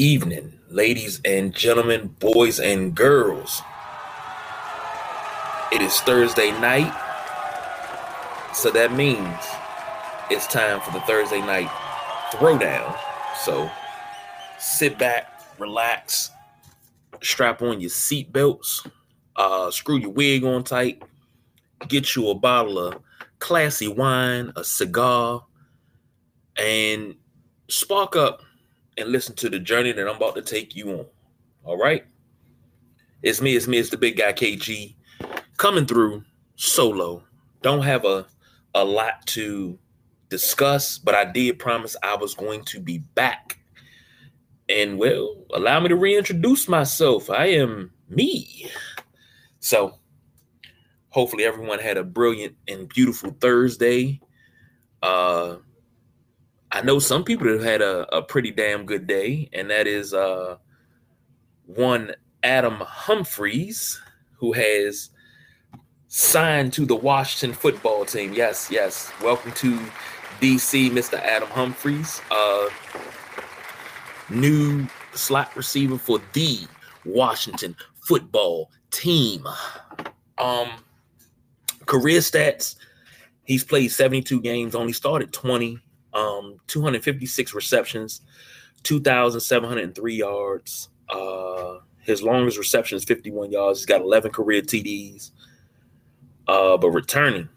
Evening, ladies and gentlemen, boys and girls. It is Thursday night, so that means it's time for the Thursday night throwdown. So sit back, relax, strap on your seatbelts, uh, screw your wig on tight, get you a bottle of classy wine, a cigar, and spark up and listen to the journey that I'm about to take you on. All right. It's me, it's me, it's the big guy KG coming through solo. Don't have a a lot to discuss, but I did promise I was going to be back. And well, allow me to reintroduce myself. I am me. So hopefully everyone had a brilliant and beautiful Thursday. Uh I know some people have had a, a pretty damn good day, and that is uh, one Adam Humphries, who has signed to the Washington football team. Yes, yes. Welcome to DC, Mr. Adam Humphries, Uh, new slot receiver for the Washington football team. Um, career stats. He's played 72 games, only started 20 um, 256 receptions, 2,703 yards. Uh, his longest reception is 51 yards. He's got 11 career TDs. Uh, but returning,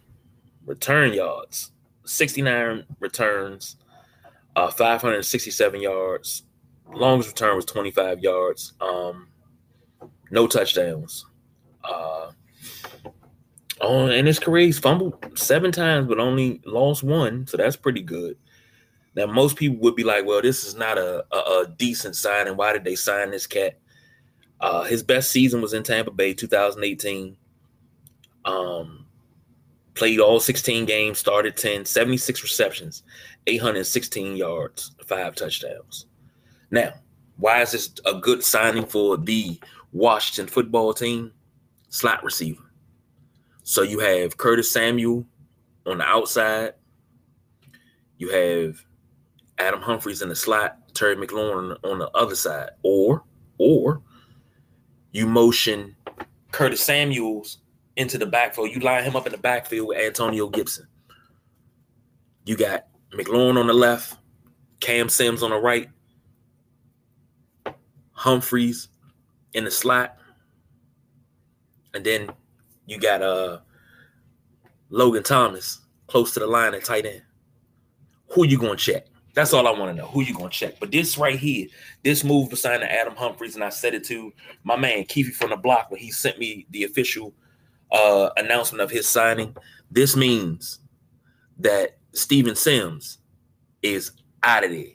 return yards, 69 returns, uh, 567 yards. Longest return was 25 yards. Um, no touchdowns. Uh, Oh, in his career, he's fumbled seven times, but only lost one. So that's pretty good. Now, most people would be like, well, this is not a, a, a decent signing. Why did they sign this cat? Uh, his best season was in Tampa Bay, 2018. Um, played all 16 games, started 10, 76 receptions, 816 yards, five touchdowns. Now, why is this a good signing for the Washington football team? Slot receiver. So you have Curtis Samuel on the outside. You have Adam Humphries in the slot, Terry McLaurin on the other side, or or you motion Curtis Samuels into the backfield. You line him up in the backfield with Antonio Gibson. You got McLaurin on the left, Cam Sims on the right, Humphries in the slot, and then you got uh Logan Thomas close to the line at tight end. Who you gonna check? That's all I want to know. Who you gonna check? But this right here, this move to sign Adam Humphries, and I said it to my man Keefe from the block when he sent me the official uh, announcement of his signing. This means that Steven Sims is out of there.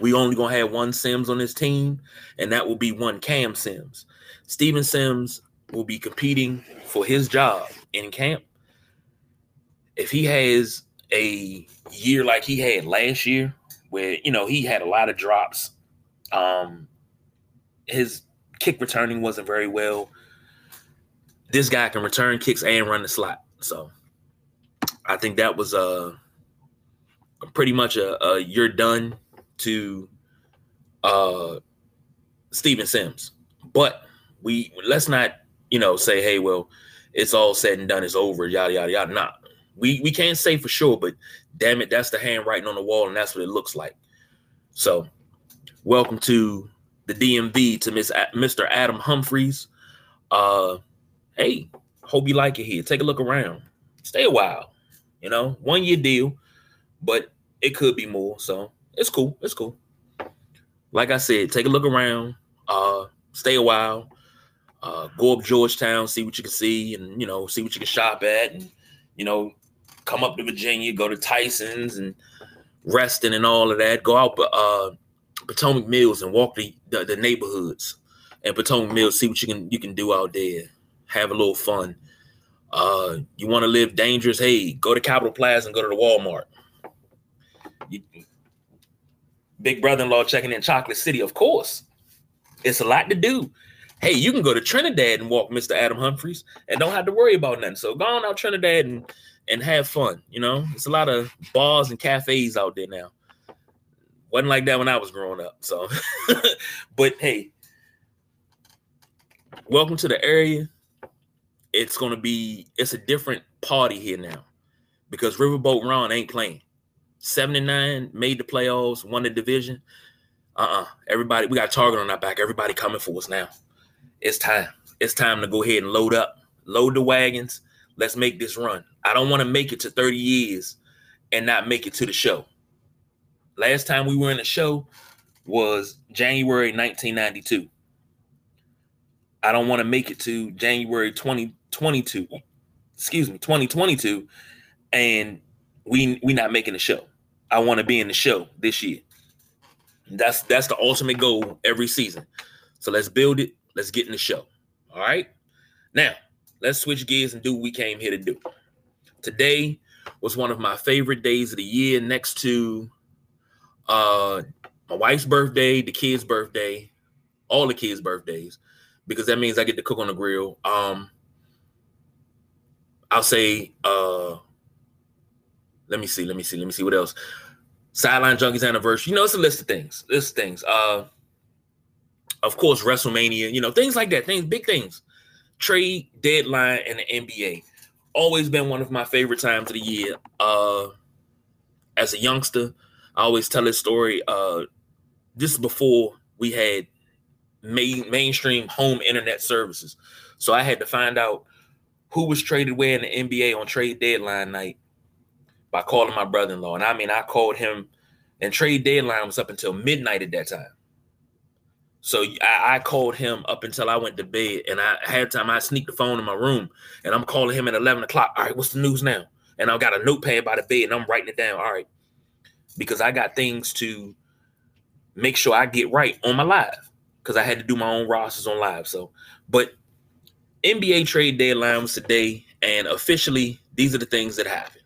We only gonna have one Sims on this team, and that will be one Cam Sims. Steven Sims will be competing for his job in camp. If he has a year like he had last year, where you know he had a lot of drops. Um, his kick returning wasn't very well. This guy can return kicks and run the slot, so I think that was a, pretty much a, a, you're done to uh Steven Sims. But we let's not you know say hey well it's all said and done it's over yada yada yada. Nah, we we can't say for sure, but damn it, that's the handwriting on the wall, and that's what it looks like. So, welcome to the DMV to Miss Mr. Adam Humphries. Uh, hey, hope you like it here. Take a look around. Stay a while. You know, one year deal, but it could be more. So it's cool. It's cool. Like I said, take a look around. Uh, stay a while. Uh, go up Georgetown, see what you can see, and you know, see what you can shop at, and you know, come up to Virginia, go to Tyson's and Reston and all of that. Go out uh, Potomac Mills and walk the, the, the neighborhoods and Potomac Mills. See what you can you can do out there. Have a little fun. Uh, you want to live dangerous? Hey, go to Capitol Plaza and go to the Walmart. You, big brother-in-law checking in Chocolate City, of course. It's a lot to do. Hey, you can go to Trinidad and walk Mr. Adam Humphries and don't have to worry about nothing. So go on out Trinidad and and have fun. You know, it's a lot of bars and cafes out there now. Wasn't like that when I was growing up. So, but hey, welcome to the area. It's gonna be it's a different party here now because Riverboat Ron ain't playing. 79 made the playoffs, won the division. Uh-uh. Everybody, we got target on our back. Everybody coming for us now. It's time. It's time to go ahead and load up, load the wagons. Let's make this run. I don't want to make it to 30 years and not make it to the show. Last time we were in the show was January 1992. I don't want to make it to January 2022. Excuse me, 2022 and we we not making the show. I want to be in the show this year. That's that's the ultimate goal every season. So let's build it. Let's get in the show. All right. Now let's switch gears and do what we came here to do. Today was one of my favorite days of the year, next to uh my wife's birthday, the kids' birthday, all the kids' birthdays, because that means I get to cook on the grill. Um, I'll say uh let me see, let me see, let me see what else. Sideline Junkies anniversary. You know, it's a list of things. List of things. Uh of course, WrestleMania, you know, things like that, things, big things. Trade deadline and the NBA. Always been one of my favorite times of the year. Uh as a youngster, I always tell this story. Uh this before we had main, mainstream home internet services. So I had to find out who was traded where in the NBA on trade deadline night by calling my brother-in-law. And I mean, I called him, and trade deadline was up until midnight at that time. So I, I, called him up until I went to bed, and I had time. I sneaked the phone in my room, and I'm calling him at 11 o'clock. All right, what's the news now? And I've got a notepad by the bed, and I'm writing it down. All right, because I got things to make sure I get right on my live, because I had to do my own rosters on live. So, but NBA trade deadline was today, and officially, these are the things that happened.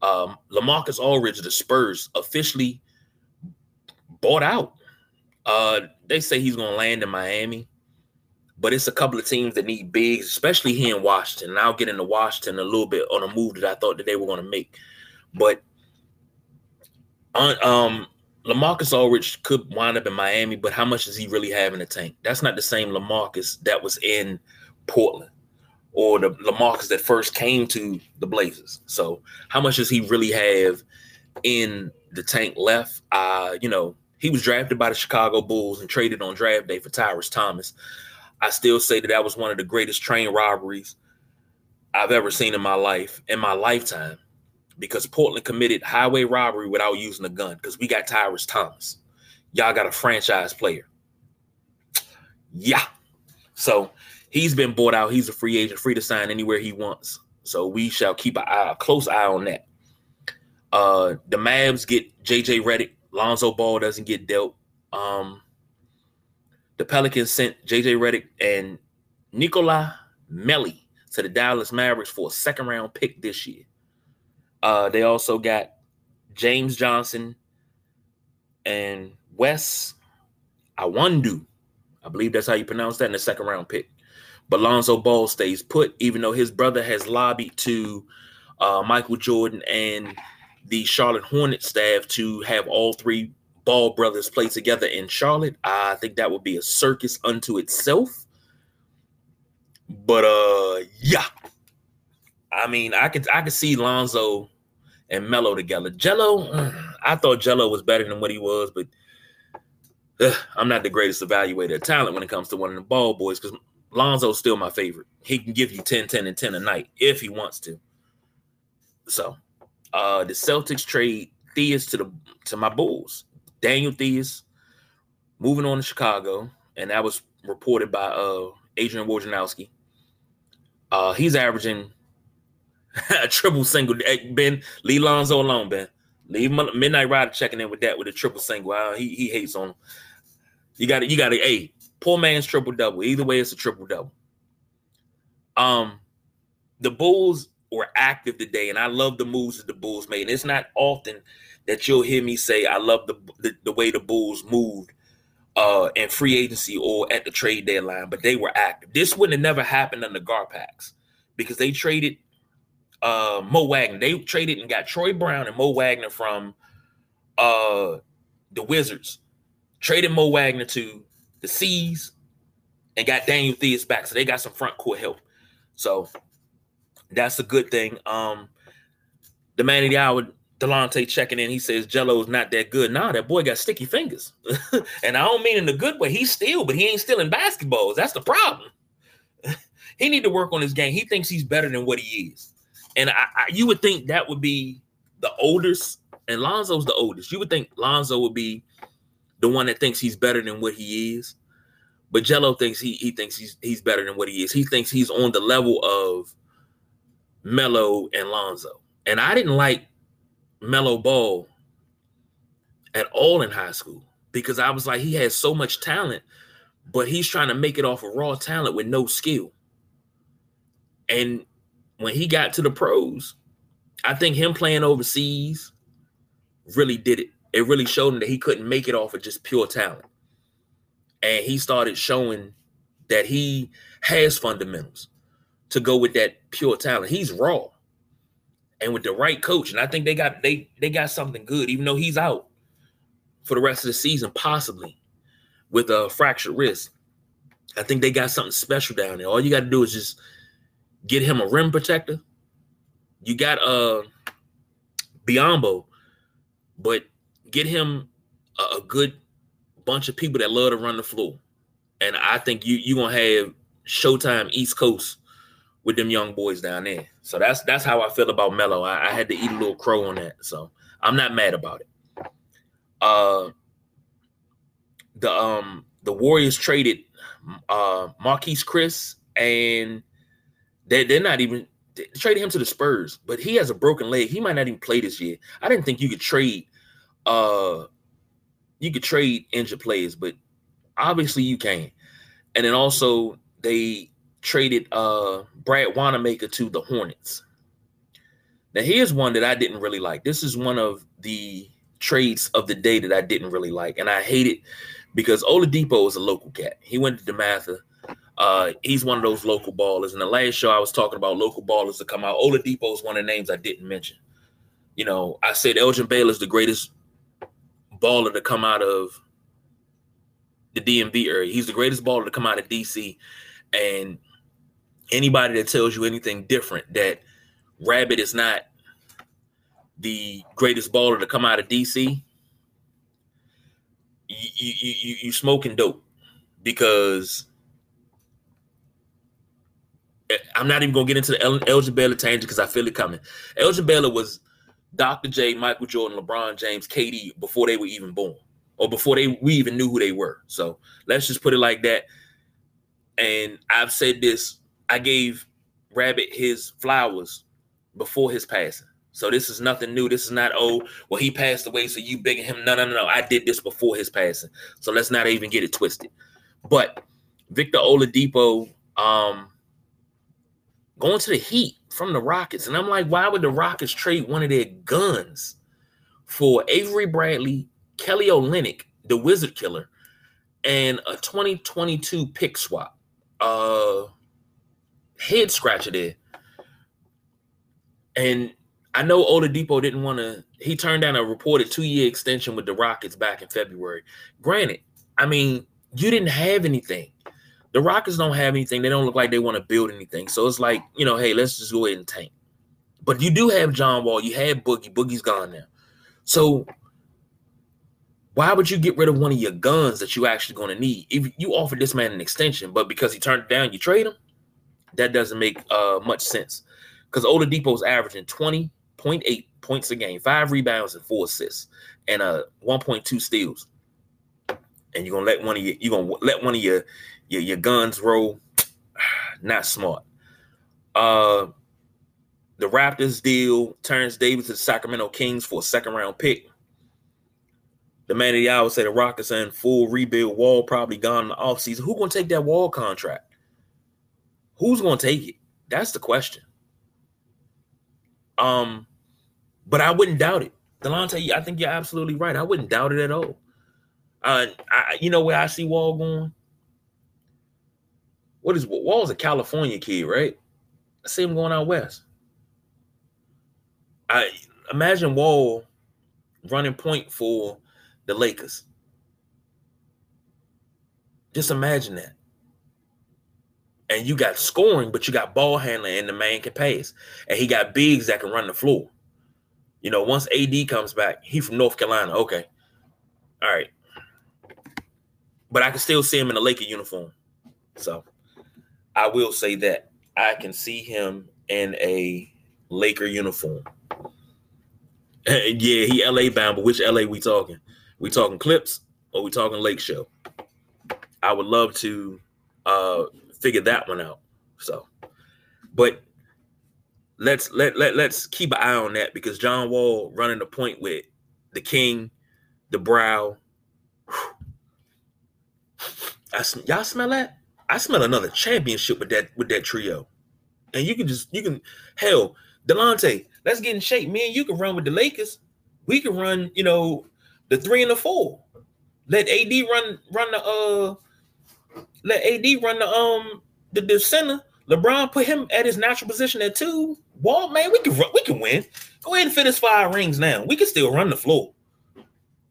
Um, Lamarcus Aldridge, the Spurs, officially bought out. Uh, they say he's going to land in Miami, but it's a couple of teams that need bigs, especially here in Washington. And I'll get into Washington a little bit on a move that I thought that they were going to make. But on um, Lamarcus Aldridge could wind up in Miami, but how much does he really have in the tank? That's not the same Lamarcus that was in Portland or the Lamarcus that first came to the Blazers. So how much does he really have in the tank left? Uh, you know, he was drafted by the Chicago Bulls and traded on draft day for Tyrus Thomas. I still say that that was one of the greatest train robberies I've ever seen in my life, in my lifetime, because Portland committed highway robbery without using a gun because we got Tyrus Thomas. Y'all got a franchise player. Yeah. So he's been bought out. He's a free agent, free to sign anywhere he wants. So we shall keep an eye, a close eye on that. Uh, the Mavs get JJ Redick. Lonzo Ball doesn't get dealt. Um, the Pelicans sent JJ Redick and Nicolai Melli to the Dallas Mavericks for a second round pick this year. Uh, they also got James Johnson and Wes Iwundu. I believe that's how you pronounce that in the second round pick. But Lonzo Ball stays put, even though his brother has lobbied to uh, Michael Jordan and the Charlotte Hornet staff to have all three Ball brothers play together in Charlotte. I think that would be a circus unto itself. But uh, yeah, I mean, I could I could see Lonzo and Melo together. Jello, I thought Jello was better than what he was, but I'm not the greatest evaluator of talent when it comes to one of the ball boys because Lonzo's still my favorite. He can give you 10, 10, and 10 a night if he wants to. So uh the Celtics trade Theis to the to my Bulls. Daniel Theis moving on to Chicago, and that was reported by uh Adrian Wojnarowski. Uh he's averaging a triple single. Ben, leave Lonzo alone, Ben. Leave Midnight Rider checking in with that with a triple single. Uh, he he hates on him. You got to you got to a Poor man's triple double. Either way, it's a triple double. Um, the Bulls were active today, and I love the moves that the Bulls made. And it's not often that you'll hear me say I love the the, the way the Bulls moved uh in free agency or at the trade deadline, but they were active. This wouldn't have never happened under Garpax because they traded uh Mo Wagner. They traded and got Troy Brown and Mo Wagner from uh the Wizards traded Mo Wagner to the C's and got Daniel Theis back. So they got some front court help. So that's a good thing. Um, the man of the hour, Delonte checking in. He says Jello is not that good. Nah, that boy got sticky fingers. and I don't mean in a good way. He's still, but he ain't stealing basketballs. That's the problem. he need to work on his game. He thinks he's better than what he is. And I, I, you would think that would be the oldest, and Lonzo's the oldest. You would think Lonzo would be the one that thinks he's better than what he is. But Jello thinks he he thinks he's he's better than what he is. He thinks he's on the level of Melo and Lonzo. And I didn't like Melo Ball at all in high school because I was like, he has so much talent, but he's trying to make it off of raw talent with no skill. And when he got to the pros, I think him playing overseas really did it. It really showed him that he couldn't make it off of just pure talent. And he started showing that he has fundamentals to go with that pure talent. He's raw. And with the right coach, and I think they got they they got something good, even though he's out for the rest of the season, possibly with a fractured wrist. I think they got something special down there. All you got to do is just get him a rim protector. You got uh Biyombo, but get him a, a good bunch of people that love to run the floor. And I think you you're gonna have Showtime East Coast with them young boys down there. So that's that's how I feel about Melo. I, I, had to eat a little crow on that. So I'm not mad about it. Uh the um the Warriors traded uh Marquese Chriss and they they're not even they traded him to the Spurs, but he has a broken leg. He might not even play this year. I didn't think you could trade uh you could trade injured players, but obviously you can. And then also they traded uh Brad Wanamaker to the Hornets. Now here's one that I didn't really like. This is one of the trades of the day that I didn't really like, and I hate it because Oladipo is a local cat. He went to DeMatha. Uh, he's one of those local ballers. In the last show, I was talking about local ballers to come out. Oladipo is one of the names I didn't mention. You know, I said Elgin Baylor is the greatest baller to come out of the DMV area. He's the greatest baller to come out of DC. And anybody that tells you anything different, that Rabbit is not the greatest baller to come out of DC, you you you, you smoking dope because eh, I'm not even gonna get into the El- Elgin Baylor tangent because I feel it coming. Elgin Baylor was Dr. J, Michael Jordan, LeBron James, KD before they were even born, or before they we even knew who they were. So let's just put it like that. And I've said this: I gave Rabbit his flowers before his passing. So this is nothing new. This is not oh well he passed away, so you begging him. No, no, no, no. I did this before his passing. So let's not even get it twisted. But Victor Oladipo, um, going to the Heat from the Rockets. And I'm like, why would the Rockets trade one of their guns for Avery Bradley, Kelly Olynyk, the Wizard Killer, and a 2022 pick swap? Uh, head scratcher there. And I know Oladipo didn't want to. He turned down a reported two-year extension with the Rockets back in February. Granted, I mean, you didn't have anything. The Rockets don't have anything. They don't look like they want to build anything. So it's like, you know, hey, let's just go ahead and tank. But you do have John Wall. You had Boogie. Boogie's gone now. So why would you get rid of one of your guns that you actually going to need? If you offered this man an extension, but because he turned it down, you trade him. That doesn't make uh, much sense. Because Oladipo's averaging 20.8 points a game, five rebounds and four assists, and uh 1.2 steals. And you're gonna let one of your you're gonna let one of your your, your guns roll. Not smart. Uh, the Raptors deal Terence Davis to the Sacramento Kings for a second round pick. The man of the hour said the Rockets are in full rebuild. Wall probably gone in the offseason. Who gonna take that Wall contract? Who's gonna take it? That's the question. Um, but I wouldn't doubt it. Delonte, I think you're absolutely right. I wouldn't doubt it at all. Uh, I, you know where I see Wall going? what is Wall's a California kid, right? I see him going out west. I imagine Wall running point for the Lakers. Just imagine that. And you got scoring, but you got ball handling, and the man can pass. And he got bigs that can run the floor. You know, once AD comes back, he from North Carolina. Okay. All right. But I can still see him in a Laker uniform. So I will say that. I can see him in a Laker uniform. yeah, he LA bound, but which LA we talking? We talking clips or we talking Lake Show? I would love to uh figure that one out. So, but let's let let let's keep an eye on that because John Wall running the point with the King, the Brow. I, y'all smell that? I smell another championship with that with that trio, and you can just you can hell Delonte. Let's get in shape. man. you can run with the Lakers. We can run, you know, the three and the four. Let AD run run the uh let AD run the um the, the center. LeBron put him at his natural position at two. Wall, man, we can run, we can win. Go ahead and fit us five rings now. We can still run the floor.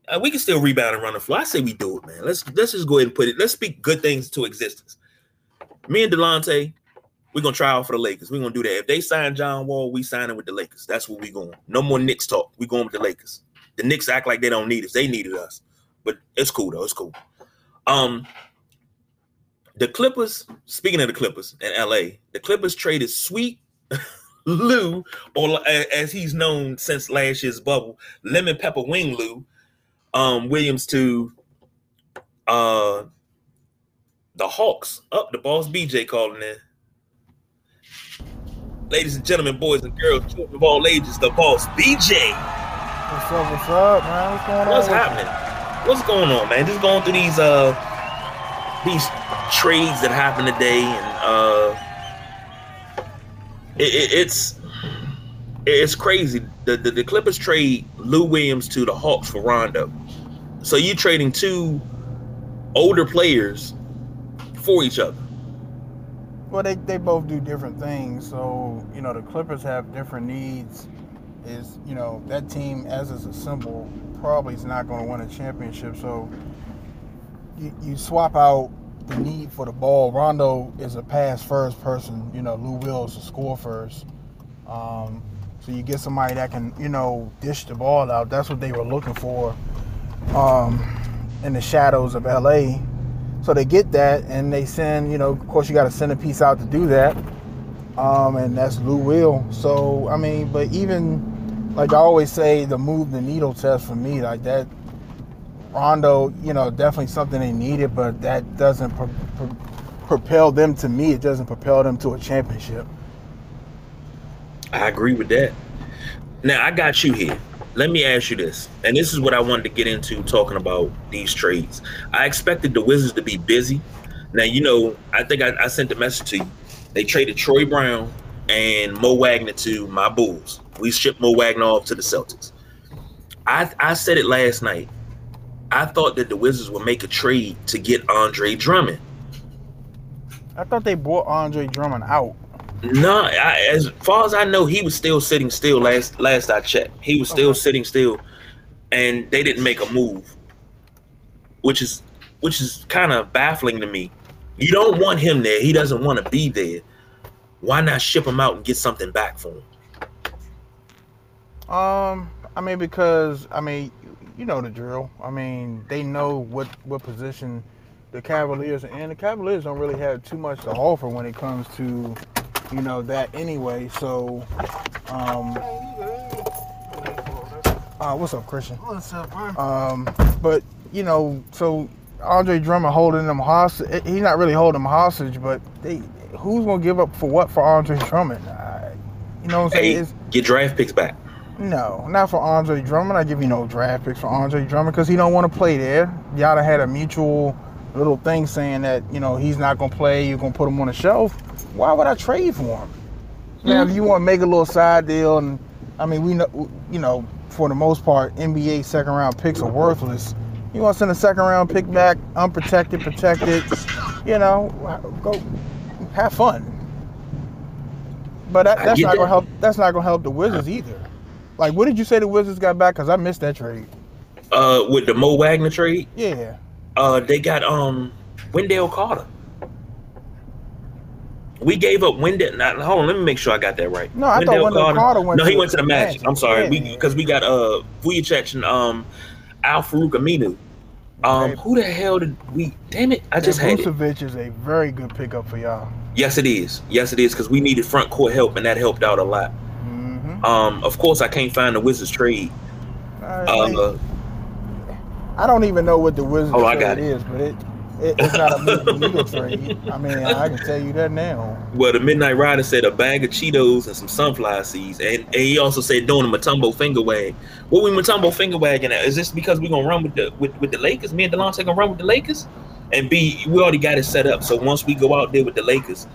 Uh, we can still rebound and run the floor. I say we do it, man. Let's let's just go ahead and put it. Let's speak good things to existence. Me and Delonte, we're gonna try out for the Lakers. We're gonna do that. If they sign John Wall, we sign him with the Lakers. That's where we going. No more Knicks talk. We going with the Lakers. The Knicks act like they don't need us. They needed us, but it's cool though. It's cool. Um, the Clippers, speaking of the Clippers in LA, the Clippers traded Sweet Lou, or as he's known since last year's bubble, Lemon Pepper Wing Lou, um, Williams to uh the Hawks. Up oh, the boss BJ calling in. Ladies and gentlemen, boys and girls, children of all ages, the boss BJ. What's up, what's up, man? What's going on? What's happening? What's going on, man? Just going through these uh these trades that happened today, and uh, it, it, it's it's crazy. The, the the Clippers trade Lou Williams to the Hawks for Rondo. So you're trading two older players for each other. Well, they, they both do different things. So, you know, the Clippers have different needs. Is, you know, that team, as is a symbol, probably is not going to win a championship. So you, you swap out the need for the ball. Rondo is a pass first person. You know, Lou Will's a score first. Um, so you get somebody that can, you know, dish the ball out. That's what they were looking for um, in the shadows of LA. So they get that, and they send, you know, of course, you got to send a piece out to do that. Um, and that's Lou Will. So, I mean, but even, like I always say, the move the needle test for me, like that, Rondo, you know, definitely something they needed, but that doesn't pro- pro- propel them to me. It doesn't propel them to a championship. I agree with that. Now, I got you here let me ask you this, and this is what I wanted to get into talking about these trades. I expected the Wizards to be busy. Now, you know, I think I, I sent a message to you. They traded Troy Brown and Mo Wagner to my Bulls. We shipped Mo Wagner off to the Celtics. I, I said it last night. I thought that the Wizards would make a trade to get Andre Drummond. I thought they bought Andre Drummond out. No, I, as far as I know, he was still sitting still. Last last I checked, he was still okay. sitting still, and they didn't make a move, which is which is kind of baffling to me. You don't want him there. He doesn't want to be there. Why not ship him out and get something back for him? Um, I mean, because I mean, you know the drill. I mean, they know what what position the Cavaliers are in. The Cavaliers don't really have too much to offer when it comes to you know that anyway. So, um, uh, what's up, Christian? What's up, man? Um, but you know, so Andre Drummond holding them hostage. Eh, he's not really holding them hostage, but they who's gonna give up for what for Andre Drummond? Uh, you know what I'm saying? Hey, get draft picks back. No, not for Andre Drummond. I give you no draft picks for Andre Drummond because he don't want to play there. Y'all had a mutual little thing saying that you know he's not gonna play. You're gonna put him on the shelf why would I trade for him? Now, if you want to make a little side deal, and I mean, we know, you know, for the most part, NBA second round picks are worthless. You want to send a second round pick back, unprotected, protected, you know, go have fun. But that, that's not that. gonna help. That's not gonna help the Wizards either. Like, what did you say the Wizards got back? Because I missed that trade. Uh, with the Mo Wagner trade, Yeah. uh, they got um Wendell Carter. We gave up Wendell. Now, hold on, let me make sure I got that right. No, I thought Wendell Carter went No, he went to the Magic. I'm sorry, Yeah. we because we got uh Vucevic and um Al Farouk Aminu. Um, who the hell did we? Damn it, I just had it. Vucevic is a very good pickup for y'all. Yes, it is. Yes, it is because we needed front court help, and that helped out a lot. Mm-hmm. Um, of course, I can't find the Wizards trade. Uh, I don't even know what the Wizards Oh, trade is, but it, it it's not a Eagle trade. I mean, I can tell you that now. well, the Midnight Rider said a bag of Cheetos and some sunflower seeds, and, and he also said doing a Mutombo finger wag. What we Mutombo finger wagging at? Is this because we're gonna run with the with, with the Lakers? Me and Delonte gonna run with the Lakers, and B, we already got it set up. So once we go out there with the Lakers,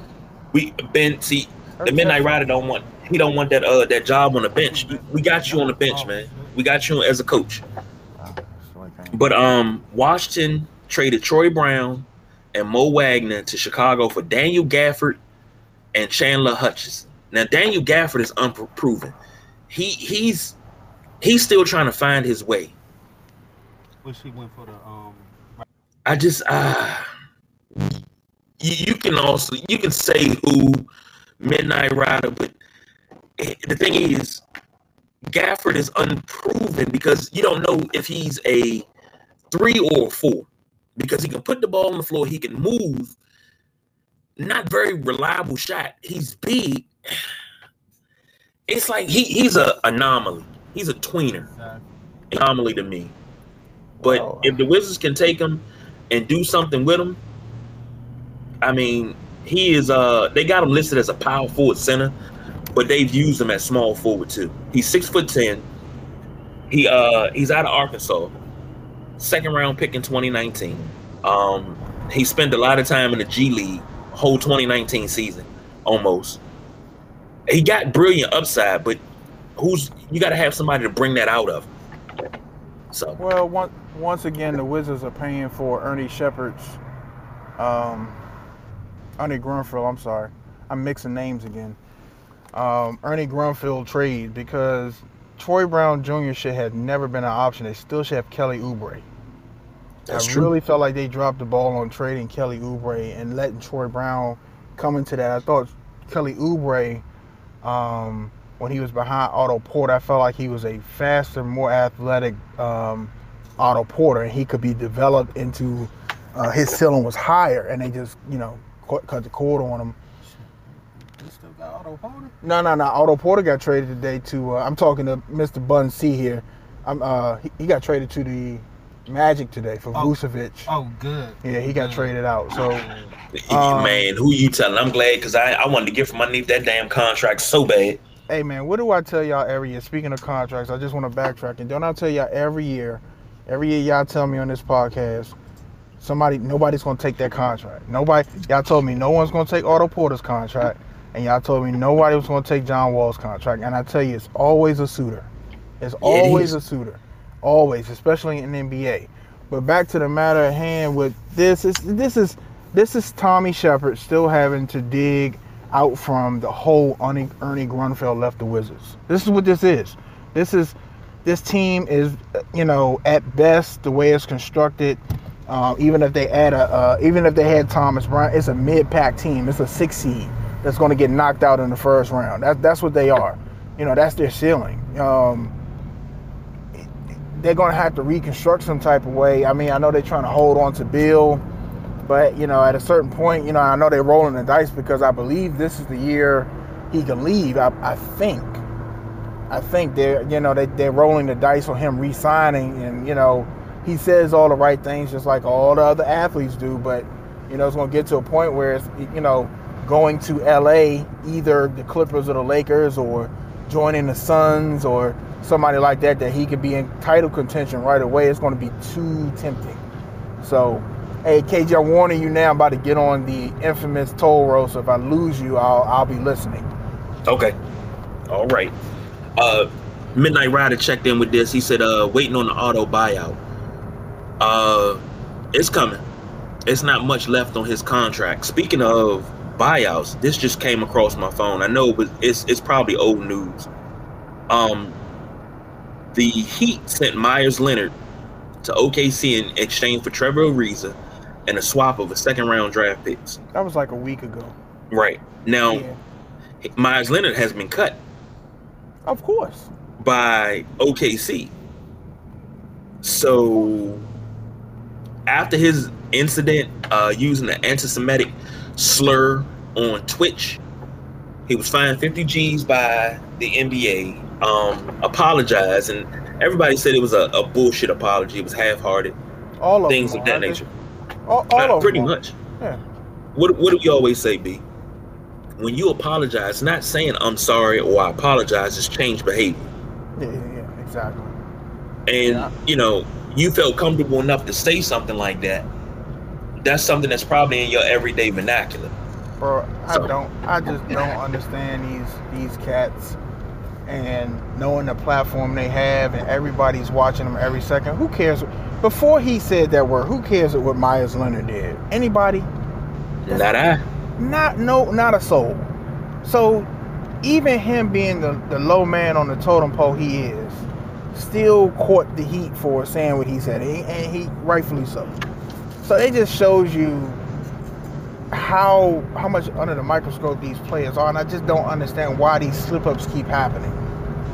we Ben see the Midnight Rider don't want he don't want that uh that job on the bench. We got you on the bench, man. We got you as a coach. But um, Washington traded Troy Brown and Mo Wagner to Chicago for Daniel Gafford and Chandler Hutchison. Now Daniel Gafford is unproven. He he's he's still trying to find his way. Which he went for the um. I just ah, you, you can also you can say who Midnight Rider, but the thing is, Gafford is unproven because you don't know if he's a three or a four because he can put the ball on the floor, he can move. Not very reliable shot. He's big. It's like he, he's a anomaly. He's a tweener anomaly to me. But Wow. if the Wizards can take him and do something with him, I mean, he is uh they got him listed as a power forward center, but they've used him as small forward too. He's six foot ten. He uh he's out of Arkansas. Second round pick in 2019. Um he spent a lot of time in the G League, whole 2019 season, almost. He got brilliant upside, but who's you gotta have somebody to bring that out of. So Well, once once again, the Wizards are paying for Ernie Sheppard's, um, Ernie Grunfeld. I'm sorry, I'm mixing names again. Um, Ernie Grunfeld trade because Troy Brown Jr. should have never been an option. They still should have Kelly Oubre. that's I true. really felt like they dropped the ball on trading Kelly Oubre and letting Troy Brown come into that. I thought Kelly Oubre, um, when he was behind Otto Porter, I felt like he was a faster, more athletic um, Otto Porter, and he could be developed into uh, his ceiling was higher, and they just you know cut, cut the cord on him. He still got Otto Porter. No, no, no. Otto Porter got traded today to. Uh, I'm talking to Mr. Bun C here. I'm. Uh, he, he got traded to the Magic today for Oh. Vucevic. Oh, good. Yeah, he got Good. traded out. So Yeah, man, who you telling? I'm glad because I, I wanted to get from underneath that damn contract so bad. Hey man, what do I tell y'all every year? Speaking of contracts, I just want to backtrack and don't I tell y'all every year, every year y'all tell me on this podcast, somebody nobody's gonna take that contract. Nobody y'all told me no one's gonna take Otto Porter's contract, and y'all told me nobody was gonna take John Wall's contract. And I tell you, it's always a suitor. It's always is. a suitor. Always, especially in the NBA. But back to the matter at hand with this is this is this is Tommy Sheppard still having to dig out from the whole Ernie, Ernie Grunfeld left the Wizards. This is what this is. This is this team is you know at best the way it's constructed. Uh, even if they add a uh, even if they had Thomas Bryant, it's a mid-pack team. It's a six seed that's going to get knocked out in the first round. That, that's what they are. You know that's their ceiling. Um, they're going to have to reconstruct some type of way. I mean, I know they're trying to hold on to Bill, but you know, at a certain point, you know, I know they're rolling the dice because I believe this is the year he can leave. I, I think, I think they're, you know, they, they're rolling the dice on him re-signing, and you know, he says all the right things just like all the other athletes do, but you know, it's going to get to a point where it's, you know, going to LA, either the Clippers or the Lakers, or joining the Suns or somebody like that, that he could be in title contention right away. It's going to be too tempting. So, hey, KJ, I'm warning you now. I'm about to get on the infamous toll road. So if I lose you, I'll I'll be listening. Okay. All right. Uh Midnight Rider checked in with this. He said, uh, waiting on the Otto buyout. Uh it's coming. It's not much left on his contract. Speaking of buyouts, this just came across my phone. I know but it's it's probably old news. Um the Heat sent Meyers Leonard to OKC in exchange for Trevor Ariza and a swap of a second round draft picks. That was like a week ago. Right now, Yeah, Meyers Leonard has been cut of course. by OKC. So after his incident uh, using an anti-Semitic slur on Twitch, he was fined 50 G's by the NBA, um, apologized, and everybody said it was a, a bullshit apology. It was half-hearted, All of things them of that nature. All, all Uh, of pretty them much. Yeah. What what do we always say, B? When you apologize, not saying I'm sorry or I apologize, is change behavior. Yeah, yeah, yeah, exactly. and Yeah. you know you felt comfortable enough to say something like that that's something that's probably in your everyday vernacular Bro, I So- don't. I just don't understand these these cats, and knowing the platform they have, and everybody's watching them every second. Who cares? Before he said that word, who cares what Meyers Leonard did? Anybody? not i Not no, not a soul. So, even him being the the low man on the totem pole, he is still caught the heat for saying what he said, and and he rightfully so. So it just shows you how how much under the microscope these players are, and I just don't understand why these slip ups keep happening.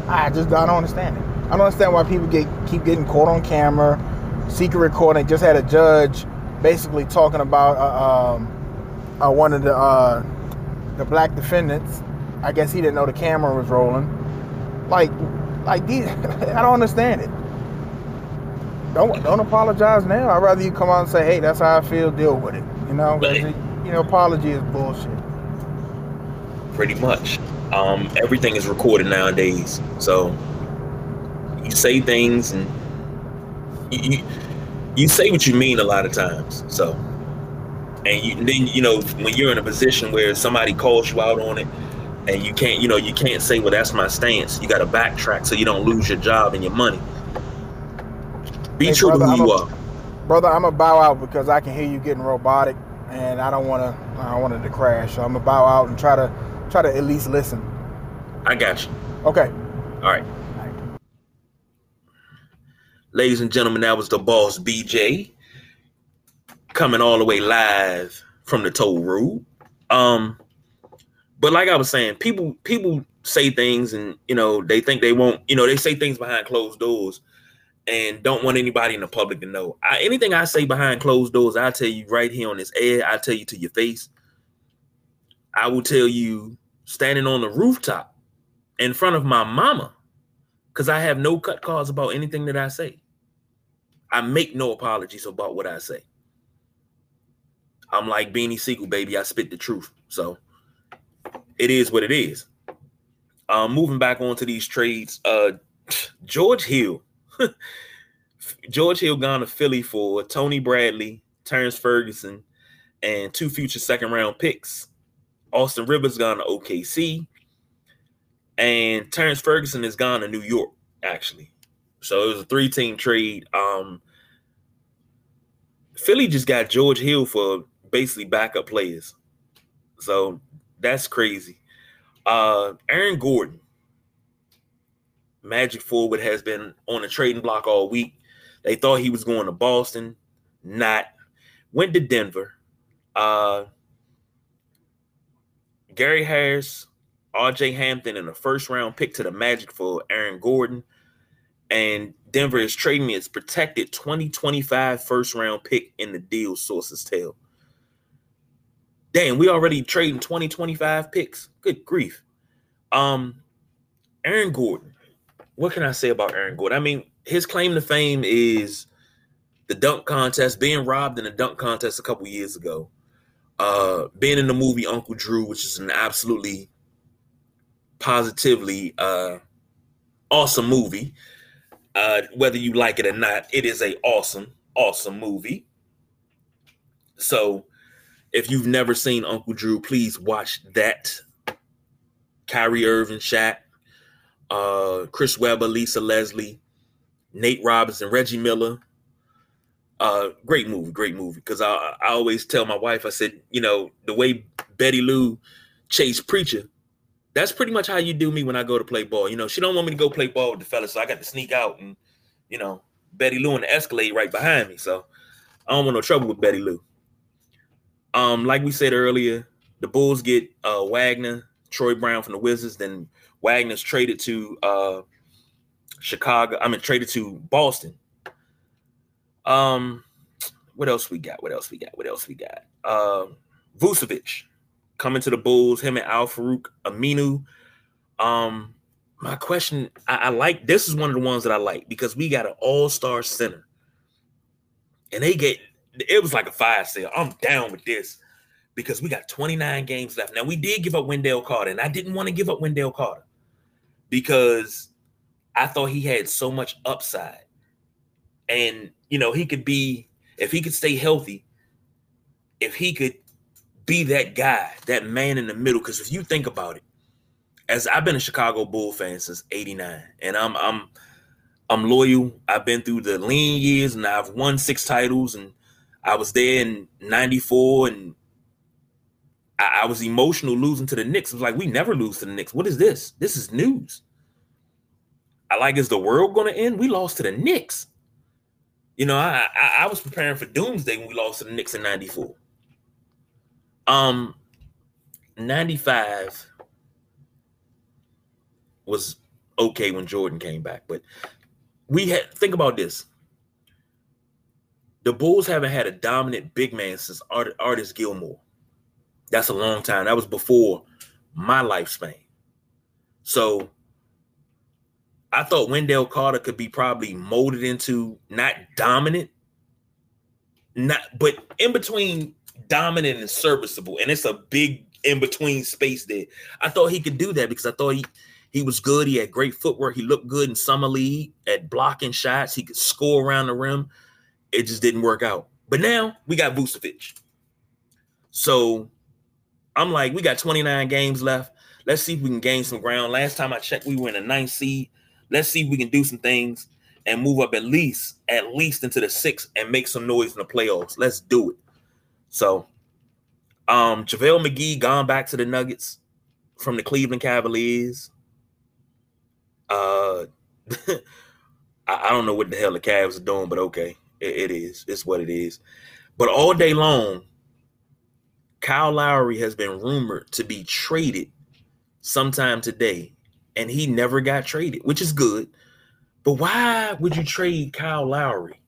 I just I don't understand it. I don't understand why people get keep getting caught on camera, secret recording. Just had a judge basically talking about uh, um, uh, one of the uh, the black defendants. I guess he didn't know the camera was rolling. Like, like these, I don't understand it. Don't don't apologize now. I'd rather you come out and say, "Hey, that's how I feel. Deal with it." You know, it- you know, apology is bullshit. pretty much um everything is recorded nowadays so you say things and you, you you say what you mean a lot of times so and you then you know when you're in a position where somebody calls you out on it and you can't you know you can't say well that's my stance you got to backtrack so you don't lose your job and your money be Hey, true brother, to who I'm you a- are Brother, I'm gonna bow out because I can hear you getting robotic, and I don't want to. I don't want it to crash. So I'm gonna bow out and try to try to at least listen. i got you Okay. All right. Ladies and gentlemen, that was the boss BJ coming all the way live from the toll road. Um, but like I was saying, people people say things and you know they think they won't, you know, they say things behind closed doors and don't want anybody in the public to know. I, anything I say behind closed doors, I tell you right here on this air, I tell you to your face. I will tell you standing on the rooftop in front of my mama because I have no cut calls about anything that I say. I make no apologies about what I say. I'm like Beanie Sigel, baby. I spit the truth. So it is what it is. Um, moving back onto these trades, uh, George Hill. George Hill gone to Philly for Tony Bradley, Terrence Ferguson, and two future second round picks. Austin Rivers gone to OKC and Terrence Ferguson has gone to New York, actually. So it was a three-team trade. Um, Philly just got George Hill for basically backup players. So that's crazy. Uh, Aaron Gordon, Magic forward, has been on a trading block all week. They thought he was going to Boston, not. Went to Denver. Uh, Gary Harris, RJ Hampton, and a first round pick to the Magic for Aaron Gordon. And Denver is trading its protected 2025 first round pick in the deal, sources tell. Damn, we already trading 2025 picks. Good grief. Um, Aaron Gordon. What can I say about Aaron Gordon? I mean, his claim to fame is the dunk contest, being robbed in a dunk contest a couple years ago. Uh, being in the movie Uncle Drew, which is an absolutely positively uh awesome movie. Uh whether you like it or not, it is a awesome, awesome movie. So if you've never seen Uncle Drew, please watch that. Kyrie Irving, Shaq, uh, Chris Webber, Lisa Leslie, Nate Robinson, Reggie Miller. Uh, great movie, great movie. Because I, I always tell my wife, I said, you know, the way Betty Lou chased Preacher, that's pretty much how you do me when I go to play ball. You know, she don't want me to go play ball with the fellas, so I got to sneak out and, you know, Betty Lou and the Escalade right behind me. So I don't want no trouble with Betty Lou. Um, like we said earlier, the Bulls get uh Wagner, Troy Brown from the Wizards, then Wagner's traded to uh Chicago. I mean traded to Boston. Um, what else we got? What else we got? What else we got? Um, Vucevic coming to the Bulls. Him and Al-Farouq Aminu. Um, my question, I, I like this is one of the ones that I like because we got an all-star center, and they get it was like a fire sale. I'm down with this because we got 29 games left. Now we did give up Wendell Carter, and I didn't want to give up Wendell Carter because I thought he had so much upside. And you know, he could be if he could stay healthy, if he could be that guy, that man in the middle. Because if you think about it, as I've been a Chicago Bull fan since '89, and I'm I'm I'm loyal. I've been through the lean years, and I've won six titles, and I was there in '94, and I, I was emotional losing to the Knicks. It was like we never lose to the Knicks. What is this? This is news. I like, is the world going to end? We lost to the Knicks. You know, I, I, I was preparing for doomsday when we lost to the Knicks in '94. Um, '95 was okay when Jordan came back, but we had think about this. The Bulls haven't had a dominant big man since Art, Artis Gilmore. That's a long time. That was before my lifespan. So I thought Wendell Carter could be probably molded into not dominant, not but in between dominant and serviceable. And it's a big in between space there. I thought he could do that because I thought he he was good. He had great footwork. He looked good in summer league at blocking shots. He could score around the rim. It just didn't work out. But now we got Vucevic. So I'm like, we got 29 games left. Let's see if we can gain some ground. Last time I checked, we were in a ninth seed. Let's see if we can do some things and move up at least, at least into the six and make some noise in the playoffs. Let's do it. So, um, JaVale McGee gone back to the Nuggets from the Cleveland Cavaliers. Uh, I, I, don't know what the hell the Cavs are doing, but okay, it, it is. It's what it is. But all day long, Kyle Lowry has been rumored to be traded sometime today and he never got traded, which is good. But why would you trade Kyle Lowry?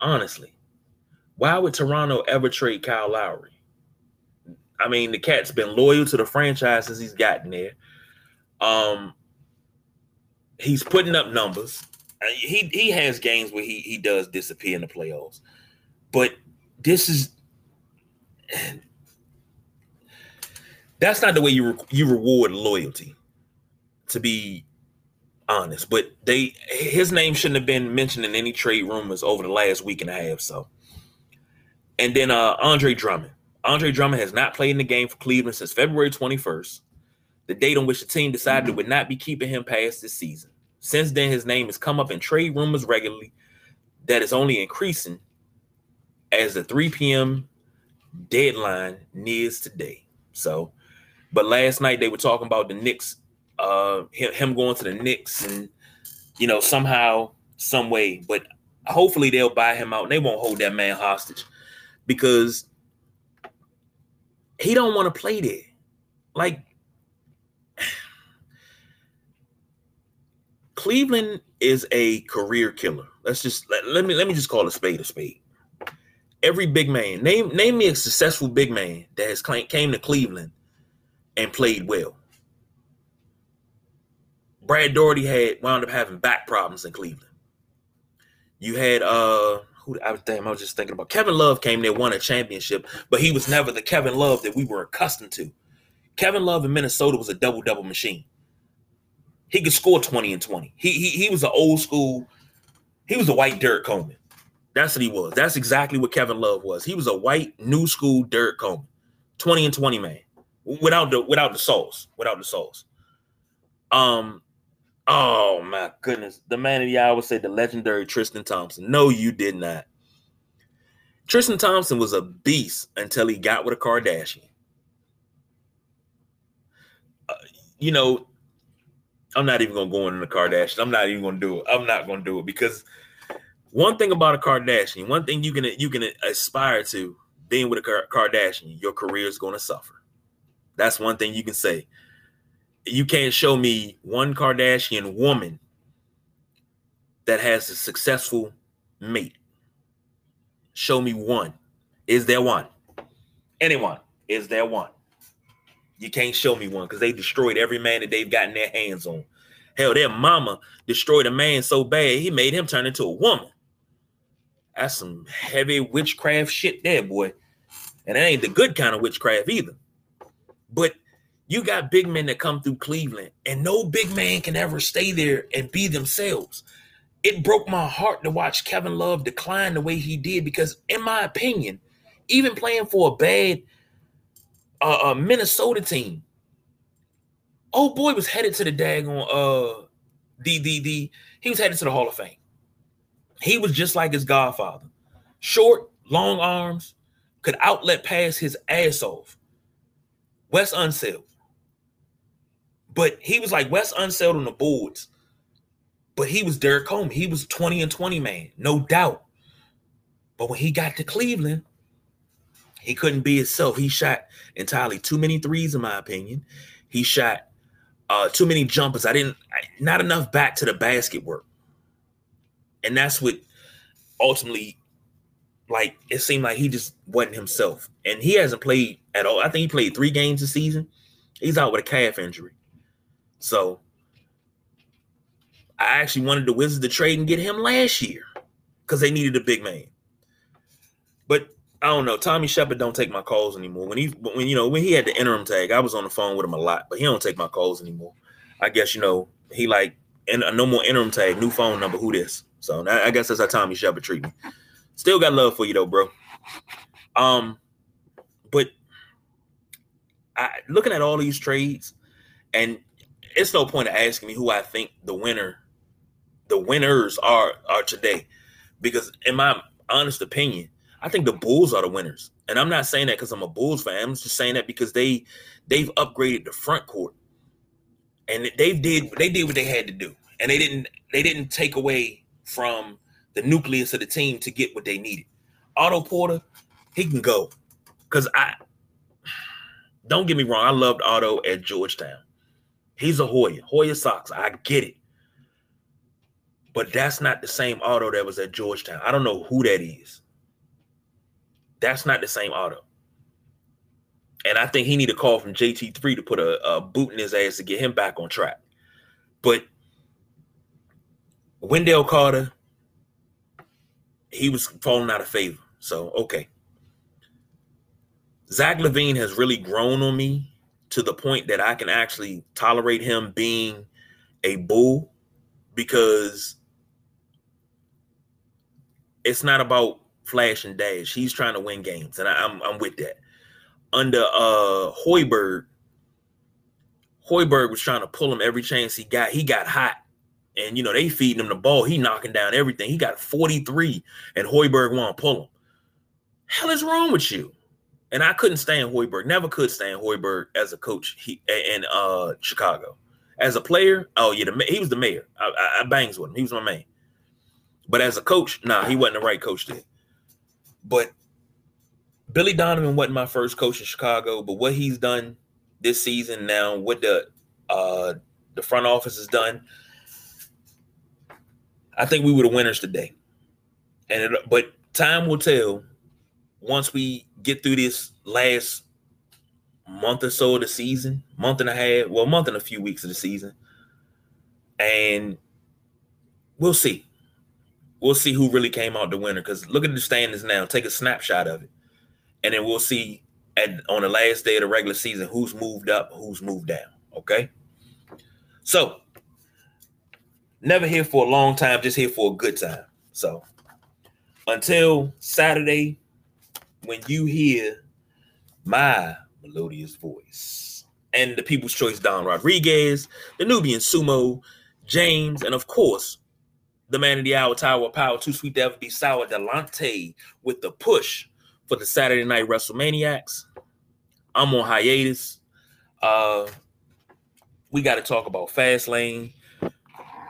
Honestly, why would Toronto ever trade Kyle Lowry? I mean, the cat's been loyal to the franchise since he's gotten there. Um, he's putting up numbers. Uh, he he has games where he he does disappear in the playoffs, but this is that's not the way you re- you reward loyalty to be honest. But they his name shouldn't have been mentioned in any trade rumors over the last week and a half. So, and then uh Andre Drummond. Andre Drummond has not played in the game for Cleveland since February 21st, the date on which the team decided it would not be keeping him past this season. Since then, his name has come up in trade rumors regularly. That is only increasing as the 3 p.m. deadline nears today. So, but last night they were talking about the Knicks uh him, going to the Knicks and you know somehow some way but hopefully they'll buy him out and they won't hold that man hostage because he don't want to play there like Cleveland is a career killer. Let's just let, let me let me just call a spade a spade. Every big man, name name me a successful big man that has came to Cleveland and played well. Brad Daugherty had wound up having back problems in Cleveland. You had uh who I was I was just thinking about Kevin Love came there, won a championship, but he was never the Kevin Love that we were accustomed to. Kevin Love in Minnesota was a double-double machine. He could score 20 and 20. He he, he was an old school, he was a white Derrick Coleman. That's what he was. That's exactly what Kevin Love was. He was a white new school Derrick Coleman. 20 and 20 man. Without the without the souls. Without the souls. Um Oh my goodness. The man of the hour said the legendary Tristan Thompson. No, you did not. Tristan Thompson was a beast until he got with a Kardashian. Uh, you know, I'm not even gonna go into the Kardashian. I'm not even gonna do it. I'm not gonna do it because one thing about a Kardashian, one thing you can you can aspire to being with a Kardashian, your career is gonna suffer. That's one thing you can say. You can't show me one Kardashian woman that has a successful mate. Show me one. Is there one? Anyone? Is there one? You can't show me one because they destroyed every man that they've gotten their hands on. Hell, their mama destroyed a man so bad he made him turn into a woman. That's some heavy witchcraft shit there, boy. And it ain't the good kind of witchcraft either. But you got big men that come through Cleveland, and no big man can ever stay there and be themselves. It broke my heart to watch Kevin Love decline the way he did because, in my opinion, even playing for a bad uh, uh, Minnesota team, oh boy was headed to the daggone uh the the the he was headed to the Hall of Fame. He was just like his godfather, short, long arms, could outlet pass his ass off. Wes Unseld. But he was like Wes Unseld on the boards. But he was Derrick Coleman. He was 20 and 20 man, no doubt. But when he got to Cleveland, he couldn't be himself. He shot entirely too many threes, in my opinion. He shot uh, too many jumpers. I didn't, not enough back to the basket work. And that's what ultimately, like, it seemed like he just wasn't himself. And he hasn't played at all. I think he played three games this season. He's out with a calf injury. So I actually wanted the Wizards to trade and get him last year because they needed a big man. But I don't know. Tommy Sheppard don't take my calls anymore. When he when you know when he had the interim tag, I was on the phone with him a lot, but he don't take my calls anymore. I guess you know he like and no more interim tag, new phone number. Who this? So I guess that's how Tommy Sheppard treat me. Still got love for you though, bro. Um, but I looking at all these trades, and it's no point of asking me who I think the winner, the winners are are today, because in my honest opinion, I think the Bulls are the winners. And I'm not saying that because I'm a Bulls fan. I'm just saying that because they they've upgraded the front court. And they did they did what they had to do. And they didn't they didn't take away from the nucleus of the team to get what they needed. Otto Porter, he can go. Cause I don't get me wrong, I loved Otto at Georgetown. He's a Hoya, Hoya Saxa. I get it. But that's not the same Otto that was at Georgetown. I don't know who that is. That's not the same Otto. And I think he need a call from JT3 to put a, a boot in his ass to get him back on track. But Wendell Carter, he was falling out of favor. So, okay. Zach LaVine has really grown on me to the point that I can actually tolerate him being a bull because it's not about flash and dash. He's trying to win games, and I, am I'm, I'm with that. Under uh Hoiberg, Hoiberg was trying to pull him every chance he got. He got hot, and you know they feeding him the ball. He knocking down everything. He got 43, and Hoiberg won't pull him. Hell is wrong with you? And I couldn't stand Hoiberg. Never could stand Hoiberg as a coach. He in uh Chicago. As a player, oh yeah, the, he was the mayor. I, I, I bangs with him. He was my man. But as a coach, nah, he wasn't the right coach there. But Billy Donovan wasn't my first coach in Chicago, but what he's done this season now, what the uh the front office has done, I think we were the winners today. And it, but time will tell once we get through this last month or so of the season, month and a half, well, month and a few weeks of the season, and we'll see we'll see who really came out the winner. Because look at the standings now. Take a snapshot of it, and then we'll see at on the last day of the regular season who's moved up, who's moved down. Okay. So never here for a long time, just here for a good time. So until Saturday, when you hear my melodious voice and the People's Choice Don Rodriguez, the Nubian Sumo, James, and of course the man of the hour, Tower Power, too sweet to ever be sour, Delante with the push for the Saturday Night WrestleManiacs. I'm on hiatus. Uh, we got to talk about Fastlane.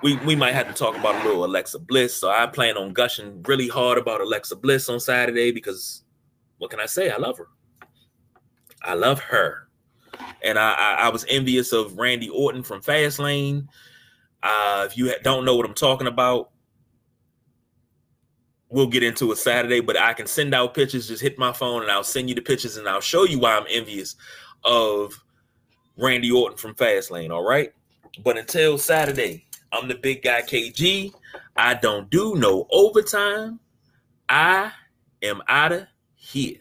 We we might have to talk about a little Alexa Bliss. So I plan on gushing really hard about Alexa Bliss on Saturday because what can I say? I love her. I love her, and I I, I was envious of Randy Orton from Fastlane. Uh, if you don't know what I'm talking about, we'll get into it Saturday. But I can send out pictures. Just hit my phone, and I'll send you the pictures, and I'll show you why I'm envious of Randy Orton from Fastlane. All right. But until Saturday, I'm the big guy KG. I don't do no overtime. I am out of here.